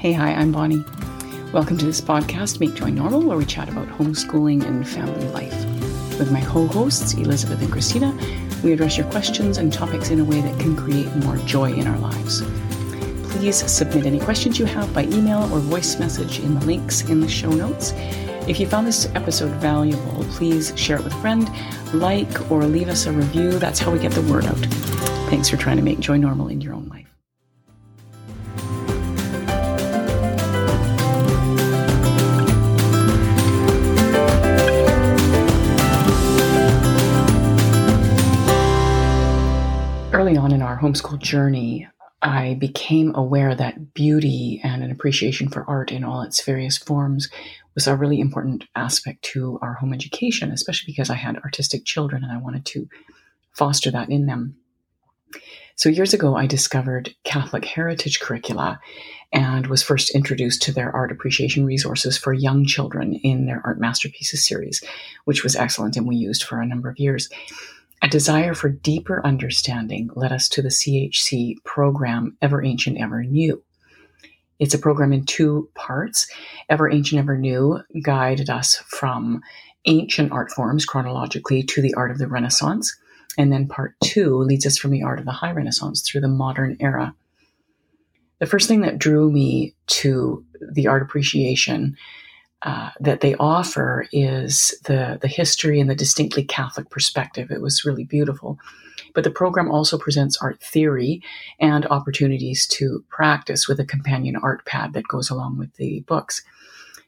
Hey, hi, I'm Bonnie. Welcome to this podcast, Make Joy Normal, where we chat about homeschooling and family life. With my co hosts, Elizabeth and Christina, we address your questions and topics in a way that can create more joy in our lives. Please submit any questions you have by email or voice message in the links in the show notes. If you found this episode valuable, please share it with a friend, like, or leave us a review. That's how we get the word out. Thanks for trying to make joy normal in your own life. Early on in our homeschool journey, I became aware that beauty and an appreciation for art in all its various forms was a really important aspect to our home education, especially because I had artistic children and I wanted to foster that in them. So, years ago, I discovered Catholic heritage curricula and was first introduced to their art appreciation resources for young children in their Art Masterpieces series, which was excellent and we used for a number of years. A desire for deeper understanding led us to the CHC program Ever Ancient, Ever New. It's a program in two parts. Ever Ancient, Ever New guided us from ancient art forms chronologically to the art of the Renaissance. And then part two leads us from the art of the High Renaissance through the modern era. The first thing that drew me to the art appreciation uh, that they offer is the the history and the distinctly Catholic perspective. It was really beautiful. But the program also presents art theory and opportunities to practice with a companion art pad that goes along with the books.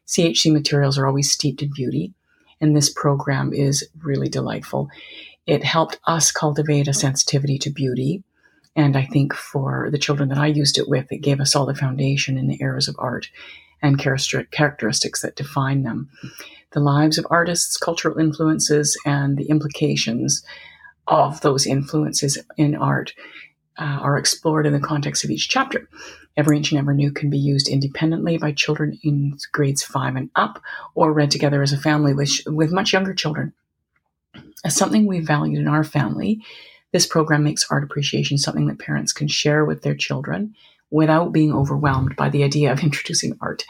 CHC materials are always steeped in beauty, and this program is really delightful. It helped us cultivate a sensitivity to beauty. And I think for the children that I used it with, it gave us all the foundation in the areas of art and characteristics that define them. The lives of artists, cultural influences, and the implications of those influences in art uh, are explored in the context of each chapter. Ever Ancient Ever New can be used independently by children in grades five and up, or read together as a family with, with much younger children. As something we valued in our family, this program makes art appreciation something that parents can share with their children without being overwhelmed by the idea of introducing art.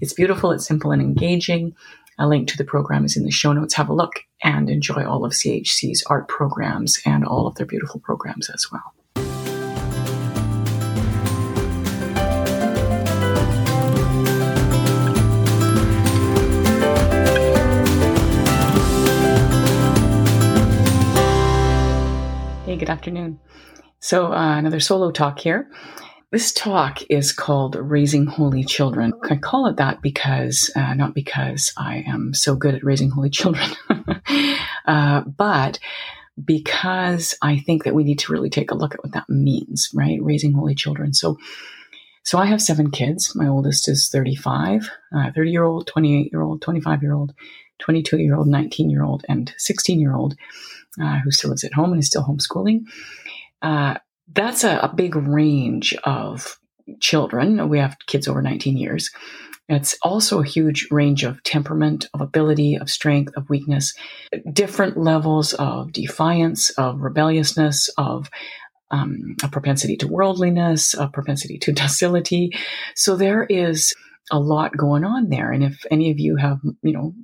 It's beautiful, it's simple and engaging. A link to the program is in the show notes. Have a look and enjoy all of CHC's art programs and all of their beautiful programs as well. Hey, good afternoon. So, uh, another solo talk here. This talk is called Raising Holy Children. I call it that because, uh, not because I am so good at raising holy children, uh, but because I think that we need to really take a look at what that means, right? Raising holy children. So, so I have seven kids. My oldest is 35, uh, 30 year old, 28 year old, 25 year old, 22 year old, 19 year old, and 16 year old, uh, who still lives at home and is still homeschooling. Uh, that's a, a big range of children. We have kids over 19 years. It's also a huge range of temperament, of ability, of strength, of weakness, different levels of defiance, of rebelliousness, of um, a propensity to worldliness, a propensity to docility. So there is a lot going on there. And if any of you have, you know,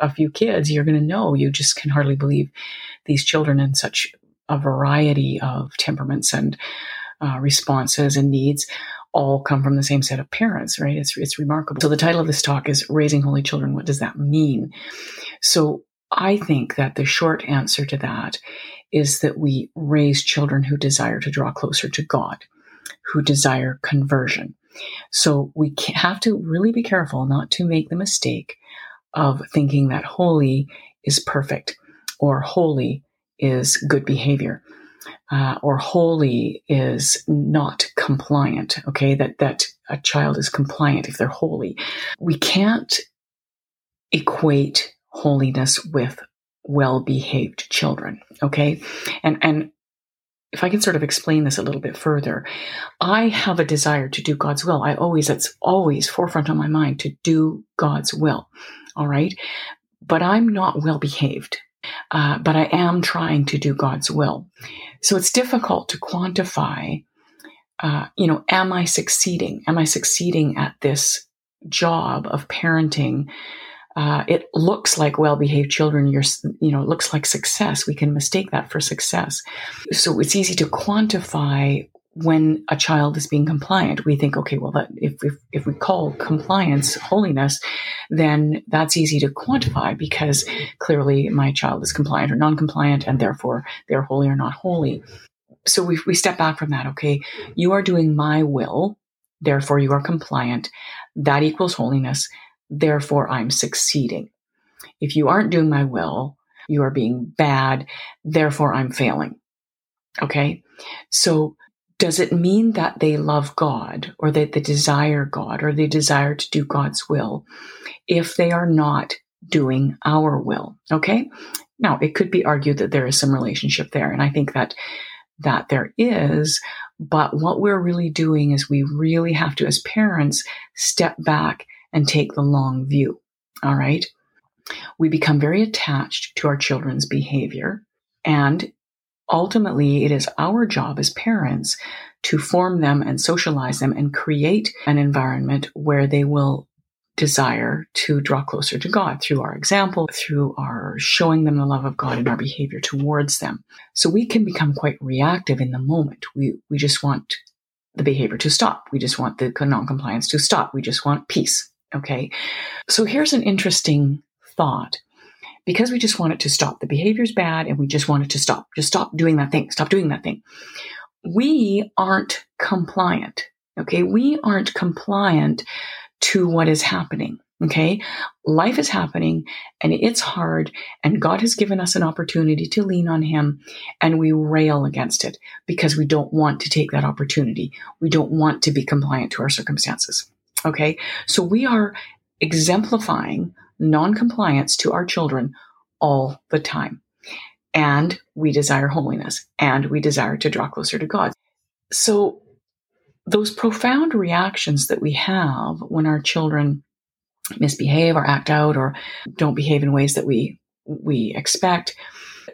a few kids, you're going to know you just can hardly believe these children in such a variety of temperaments and uh, responses and needs all come from the same set of parents, right? It's, it's remarkable. So the title of this talk is Raising Holy Children. What does that mean? So I think that the short answer to that is that we raise children who desire to draw closer to God, who desire conversion. So we have to really be careful not to make the mistake of thinking that holy is perfect or holy is good behavior. Uh, or holy is not compliant. Okay, that that a child is compliant if they're holy. We can't equate holiness with well-behaved children. Okay, and and if I can sort of explain this a little bit further, I have a desire to do God's will. I always, it's always forefront on my mind to do God's will. All right. But I'm not well behaved. Uh, but I am trying to do God's will. So it's difficult to quantify uh, you know, am I succeeding? Am I succeeding at this job of parenting? Uh, it looks like well-behaved children. You're, you know, it looks like success. We can mistake that for success. So it's easy to quantify when a child is being compliant, we think, okay, well, that if, if, if we call compliance holiness, then that's easy to quantify because clearly my child is compliant or non-compliant and therefore they're holy or not holy. So we, we step back from that. Okay. You are doing my will. Therefore you are compliant. That equals holiness. Therefore I'm succeeding. If you aren't doing my will, you are being bad. Therefore I'm failing. Okay. So does it mean that they love God or that they desire God or they desire to do God's will if they are not doing our will? Okay. Now, it could be argued that there is some relationship there. And I think that that there is, but what we're really doing is we really have to, as parents, step back and take the long view. All right. We become very attached to our children's behavior. And ultimately, it is our job as parents to form them and socialize them and create an environment where they will desire to draw closer to God through our example, through our showing them the love of God in our behavior towards them. So we can become quite reactive in the moment. We, we just want the behavior to stop. We just want the non-compliance to stop. We just want peace. Okay. So here's an interesting thought because we just want it to stop. The behavior's bad and we just want it to stop. Just stop doing that thing. Stop doing that thing. We aren't compliant. Okay. We aren't compliant to what is happening. Okay. Life is happening and it's hard and God has given us an opportunity to lean on him and we rail against it because we don't want to take that opportunity. We don't want to be compliant to our circumstances. Okay. So we are exemplifying non-compliance to our children all the time. And we desire holiness and we desire to draw closer to God. So those profound reactions that we have when our children misbehave or act out or don't behave in ways that we we expect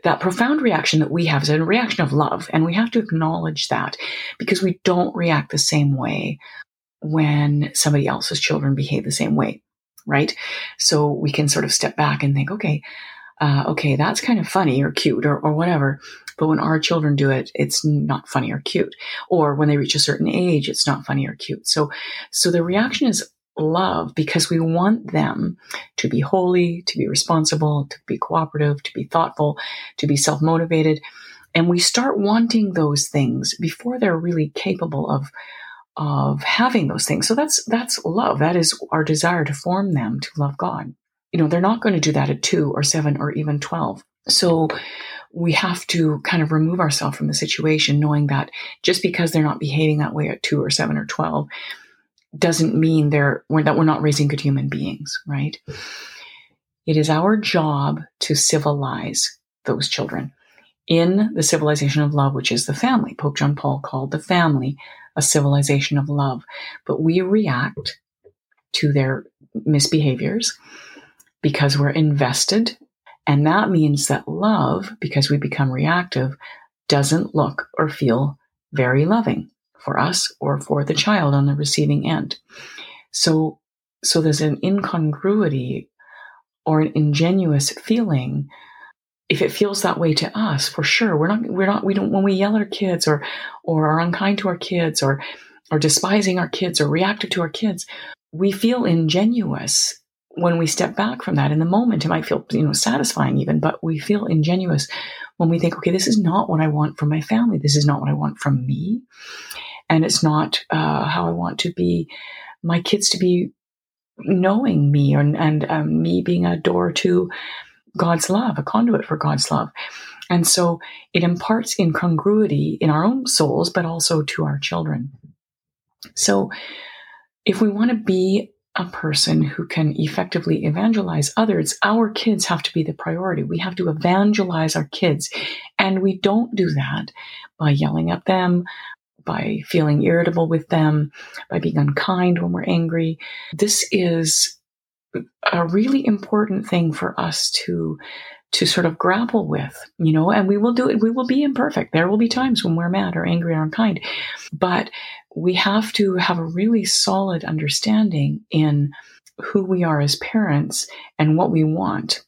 that profound reaction that we have is a reaction of love and we have to acknowledge that because we don't react the same way when somebody else's children behave the same way right? So we can sort of step back and think, okay, uh, okay, that's kind of funny or cute or, or whatever. But when our children do it, it's not funny or cute. Or when they reach a certain age, it's not funny or cute. So, so the reaction is love because we want them to be holy, to be responsible, to be cooperative, to be thoughtful, to be self motivated. And we start wanting those things before they're really capable of of having those things. So that's that's love. That is our desire to form them to love God. You know, they're not going to do that at 2 or 7 or even 12. So we have to kind of remove ourselves from the situation knowing that just because they're not behaving that way at 2 or 7 or 12 doesn't mean they're we're, that we're not raising good human beings, right? It is our job to civilize those children in the civilization of love, which is the family. Pope John Paul called the family a civilization of love. But we react to their misbehaviors because we're invested. And that means that love, because we become reactive, doesn't look or feel very loving for us or for the child on the receiving end. So, so there's an incongruity or an ingenuous feeling if it feels that way to us, for sure, we're not, we're not, we don't, when we yell at our kids or, or are unkind to our kids or, or despising our kids or reactive to our kids, we feel ingenuous when we step back from that in the moment. It might feel, you know, satisfying even, but we feel ingenuous when we think, okay, this is not what I want from my family. This is not what I want from me. And it's not uh, how I want to be, my kids to be knowing me or, and um, me being a door to God's love, a conduit for God's love. And so it imparts incongruity in our own souls, but also to our children. So if we want to be a person who can effectively evangelize others, our kids have to be the priority. We have to evangelize our kids. And we don't do that by yelling at them, by feeling irritable with them, by being unkind when we're angry. This is a really important thing for us to to sort of grapple with, you know, and we will do it. We will be imperfect. There will be times when we're mad or angry or unkind, but we have to have a really solid understanding in who we are as parents and what we want.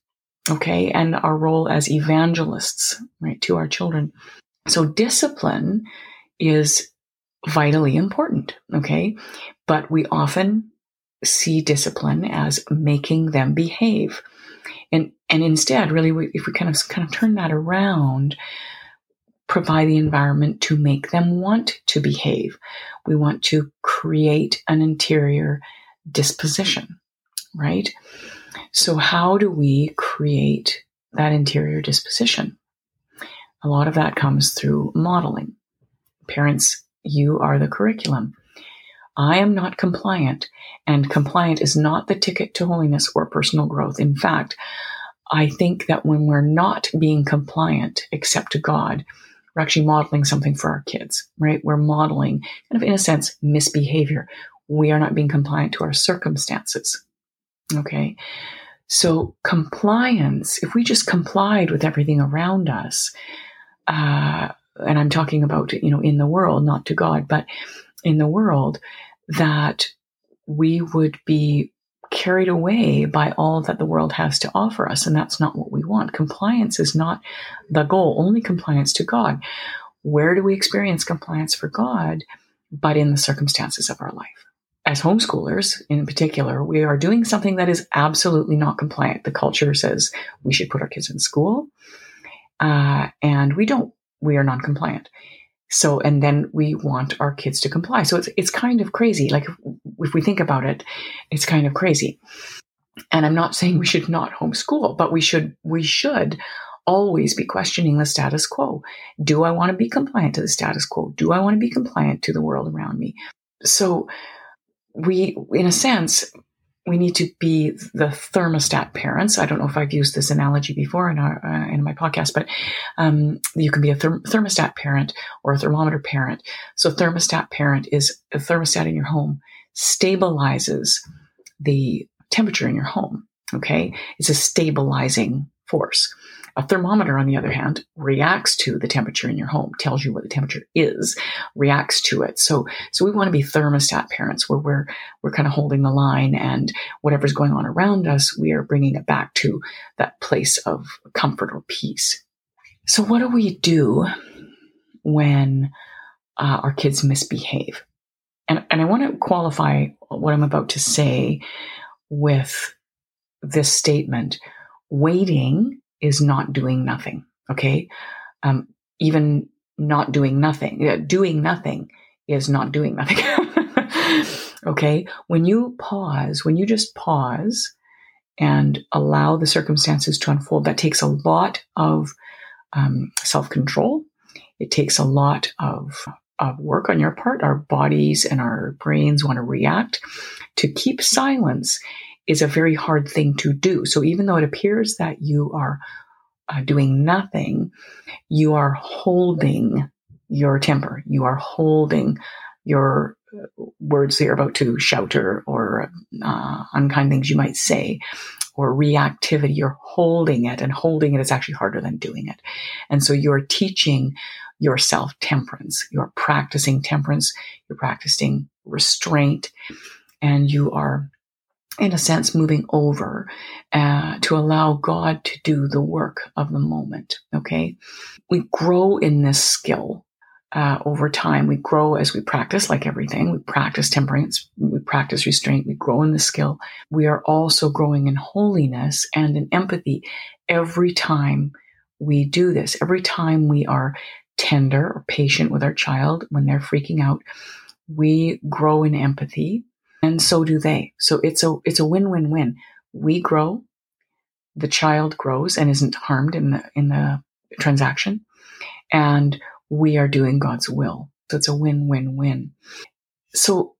Okay. And our role as evangelists, right, to our children. So discipline is vitally important. Okay. But we often see discipline as making them behave. And, and instead, really, we, if we kind of, kind of turn that around, provide the environment to make them want to behave. We want to create an interior disposition, right? So, how do we create that interior disposition? A lot of that comes through modeling. Parents, you are the curriculum. I am not compliant, and compliant is not the ticket to holiness or personal growth. In fact, I think that when we're not being compliant, except to God, we're actually modeling something for our kids, right? We're modeling, kind of in a sense, misbehavior. We are not being compliant to our circumstances. Okay. So compliance, if we just complied with everything around us, uh, and I'm talking about, you know, in the world, not to God, but in the world, that we would be carried away by all that the world has to offer us. And that's not what we want. Compliance is not the goal, only compliance to God. Where do we experience compliance for God? But in the circumstances of our life. As homeschoolers, in particular, we are doing something that is absolutely not compliant. The culture says we should put our kids in school, uh, and we don't. We are non-compliant. So, and then we want our kids to comply. So it's, it's kind of crazy. Like if, if we think about it, it's kind of crazy. And I'm not saying we should not homeschool, but we should, we should always be questioning the status quo. Do I want to be compliant to the status quo? Do I want to be compliant to the world around me? So we, in a sense, we need to be the thermostat parents. I don't know if I've used this analogy before in our uh, in my podcast, but um, you can be a therm- thermostat parent or a thermometer parent. So thermostat parent is a thermostat in your home stabilizes the temperature in your home. Okay, it's a stabilizing force. A thermometer, on the other hand, reacts to the temperature in your home, tells you what the temperature is, reacts to it. So, so we want to be thermostat parents where we're, we're kind of holding the line and whatever's going on around us, we are bringing it back to that place of comfort or peace. So what do we do when uh, our kids misbehave? And, and I want to qualify what I'm about to say with this statement. Waiting is not doing nothing. Okay. Um, even not doing nothing, doing nothing is not doing nothing. okay. When you pause, when you just pause and allow the circumstances to unfold, that takes a lot of um, self control. It takes a lot of, of work on your part. Our bodies and our brains want to react. To keep silence is a very hard thing to do. So even though it appears that you are uh, doing nothing, you are holding your temper. You are holding your uh, words that you're about to shout or, or uh, unkind things you might say or reactivity. You're holding it and holding it is actually harder than doing it. And so you're teaching yourself temperance. You're practicing temperance. You're practicing restraint and you are in a sense, moving over uh, to allow God to do the work of the moment. Okay. We grow in this skill uh, over time. We grow as we practice, like everything. We practice temperance, we practice restraint, we grow in the skill. We are also growing in holiness and in empathy every time we do this. Every time we are tender or patient with our child when they're freaking out, we grow in empathy and so do they. So it's a it's a win-win-win. We grow, the child grows and isn't harmed in the in the transaction, and we are doing God's will. So it's a win-win-win. So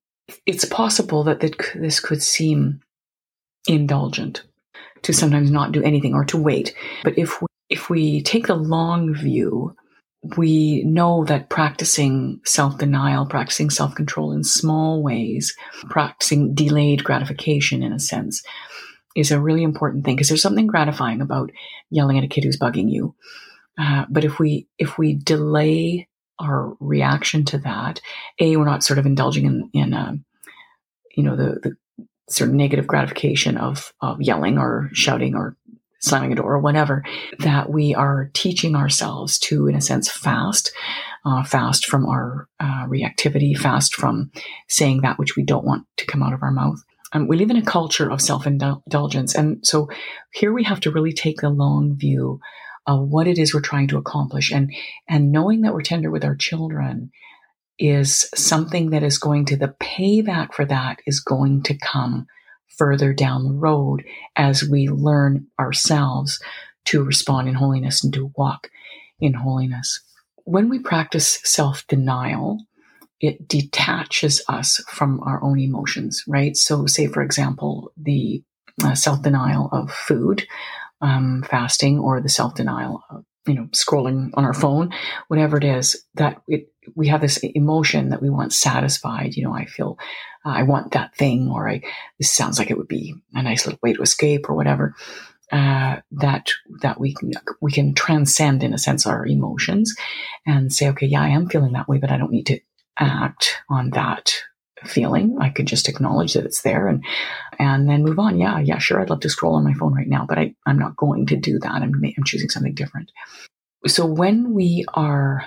it's possible that this could seem indulgent to sometimes not do anything or to wait. But if we, if we take the long view, we know that practicing self denial, practicing self control in small ways, practicing delayed gratification in a sense, is a really important thing because there's something gratifying about yelling at a kid who's bugging you. Uh, but if we if we delay our reaction to that, a we're not sort of indulging in in um, you know the the sort of negative gratification of of yelling or shouting or slamming a door or whatever. That we are teaching ourselves to, in a sense, fast, uh, fast from our uh, reactivity, fast from saying that which we don't want to come out of our mouth. Um, we live in a culture of self indulgence. And so here we have to really take the long view of what it is we're trying to accomplish. And, and knowing that we're tender with our children is something that is going to, the payback for that is going to come further down the road as we learn ourselves to respond in holiness and to walk in holiness. When we practice self denial, it detaches us from our own emotions, right? So, say, for example, the uh, self denial of food, um, fasting, or the self denial of, you know, scrolling on our phone, whatever it is, that it, we have this emotion that we want satisfied. You know, I feel uh, I want that thing, or I, this sounds like it would be a nice little way to escape, or whatever. Uh, that that we can we can transcend in a sense our emotions and say okay yeah I am feeling that way but I don't need to act on that feeling. I could just acknowledge that it's there and and then move on. Yeah, yeah, sure. I'd love to scroll on my phone right now, but I, I'm not going to do that. I'm, I'm choosing something different. So when we are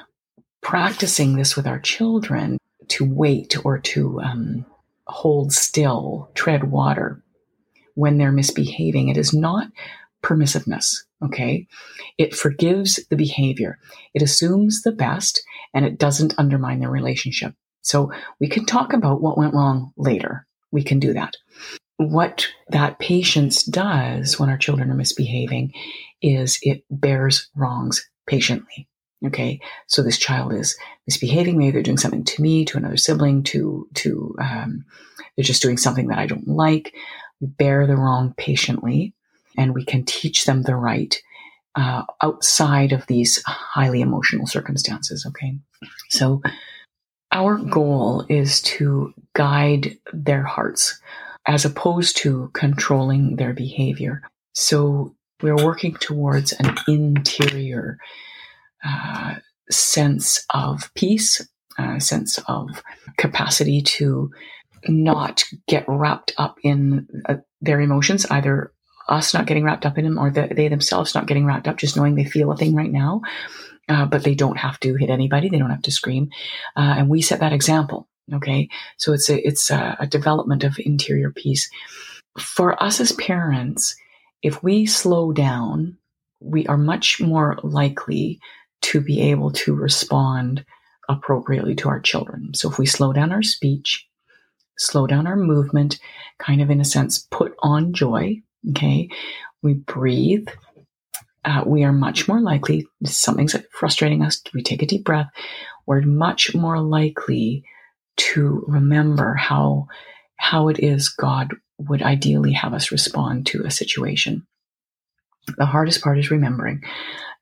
practicing this with our children to wait or to um, hold still, tread water when they're misbehaving, it is not permissiveness. Okay. It forgives the behavior. It assumes the best and it doesn't undermine the relationship. So we can talk about what went wrong later. We can do that. What that patience does when our children are misbehaving is it bears wrongs patiently. Okay. So this child is misbehaving. Maybe they're doing something to me, to another sibling, to, to, um, they're just doing something that I don't like. We bear the wrong patiently and we can teach them the right uh, outside of these highly emotional circumstances. Okay. So our goal is to guide their hearts as opposed to controlling their behavior. So we're working towards an interior uh, sense of peace, a sense of capacity to not get wrapped up in uh, their emotions, either us not getting wrapped up in them or the, they themselves not getting wrapped up, just knowing they feel a thing right now. Uh, but they don't have to hit anybody. They don't have to scream. Uh, and we set that example. Okay. So it's a, it's a, a development of interior peace. For us as parents, if we slow down, we are much more likely to be able to respond appropriately to our children. So if we slow down our speech, slow down our movement, kind of in a sense, put on joy, Okay. We breathe. Uh, we are much more likely, something's frustrating us, we take a deep breath. We're much more likely to remember how, how it is God would ideally have us respond to a situation. The hardest part is remembering.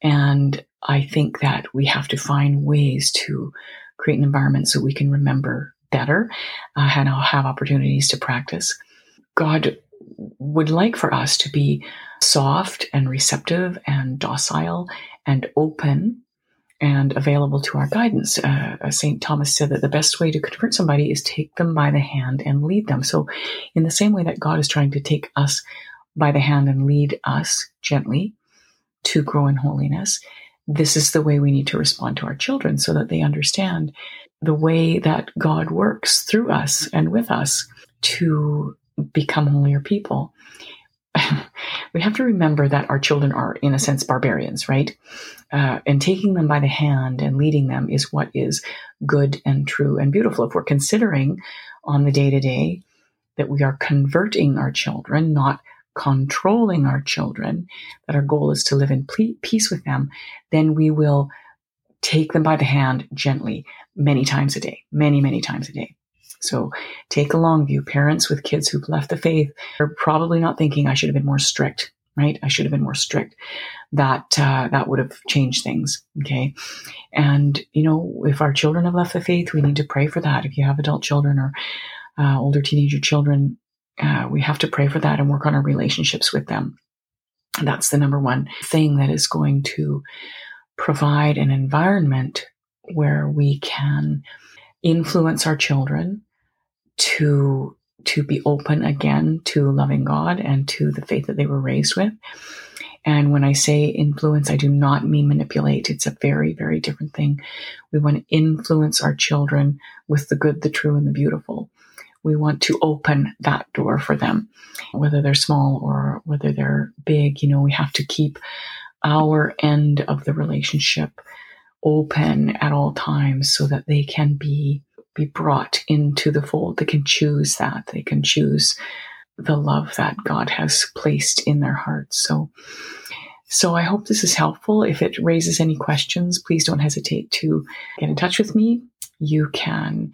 And I think that we have to find ways to create an environment so we can remember better uh, and have opportunities to practice. God would like for us to be soft and receptive and docile and open and available to our guidance. Uh, uh St. Thomas said that the best way to convert somebody is take them by the hand and lead them. So, in the same way that God is trying to take us by the hand and lead us gently to grow in holiness, this is the way we need to respond to our children so that they understand the way that God works through us and with us to become holier people. we have to remember that our children are, in a sense, barbarians, right? Uh, and taking them by the hand and leading them is what is good and true and beautiful. If we're considering on the day to day that we are converting our children, not controlling our children, that our goal is to live in peace with them, then we will take them by the hand gently many times a day, many, many times a day. So take a long view. Parents with kids who've left the faith are probably not thinking I should have been more strict, right? I should have been more strict. That uh, that would have changed things. Okay, and you know if our children have left the faith, we need to pray for that. If you have adult children or uh, older teenager children, uh, we have to pray for that and work on our relationships with them. That's the number one thing that is going to provide an environment where we can influence our children to to be open again to loving God and to the faith that they were raised with. And when I say influence, I do not mean manipulate. It's a very, very different thing. We want to influence our children with the good, the true, and the beautiful. We want to open that door for them, whether they're small or whether they're big. You know, we have to keep our end of the relationship open at all times so that they can be be brought into the fold. They can choose that. They can choose the love that God has placed in their hearts. So, so I hope this is helpful. If it raises any questions, please don't hesitate to get in touch with me. You can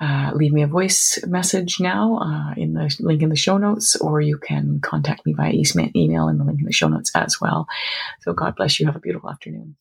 uh, leave me a voice message now uh, in the link in the show notes, or you can contact me via email in the link in the show notes as well. So God bless you. Have a beautiful afternoon.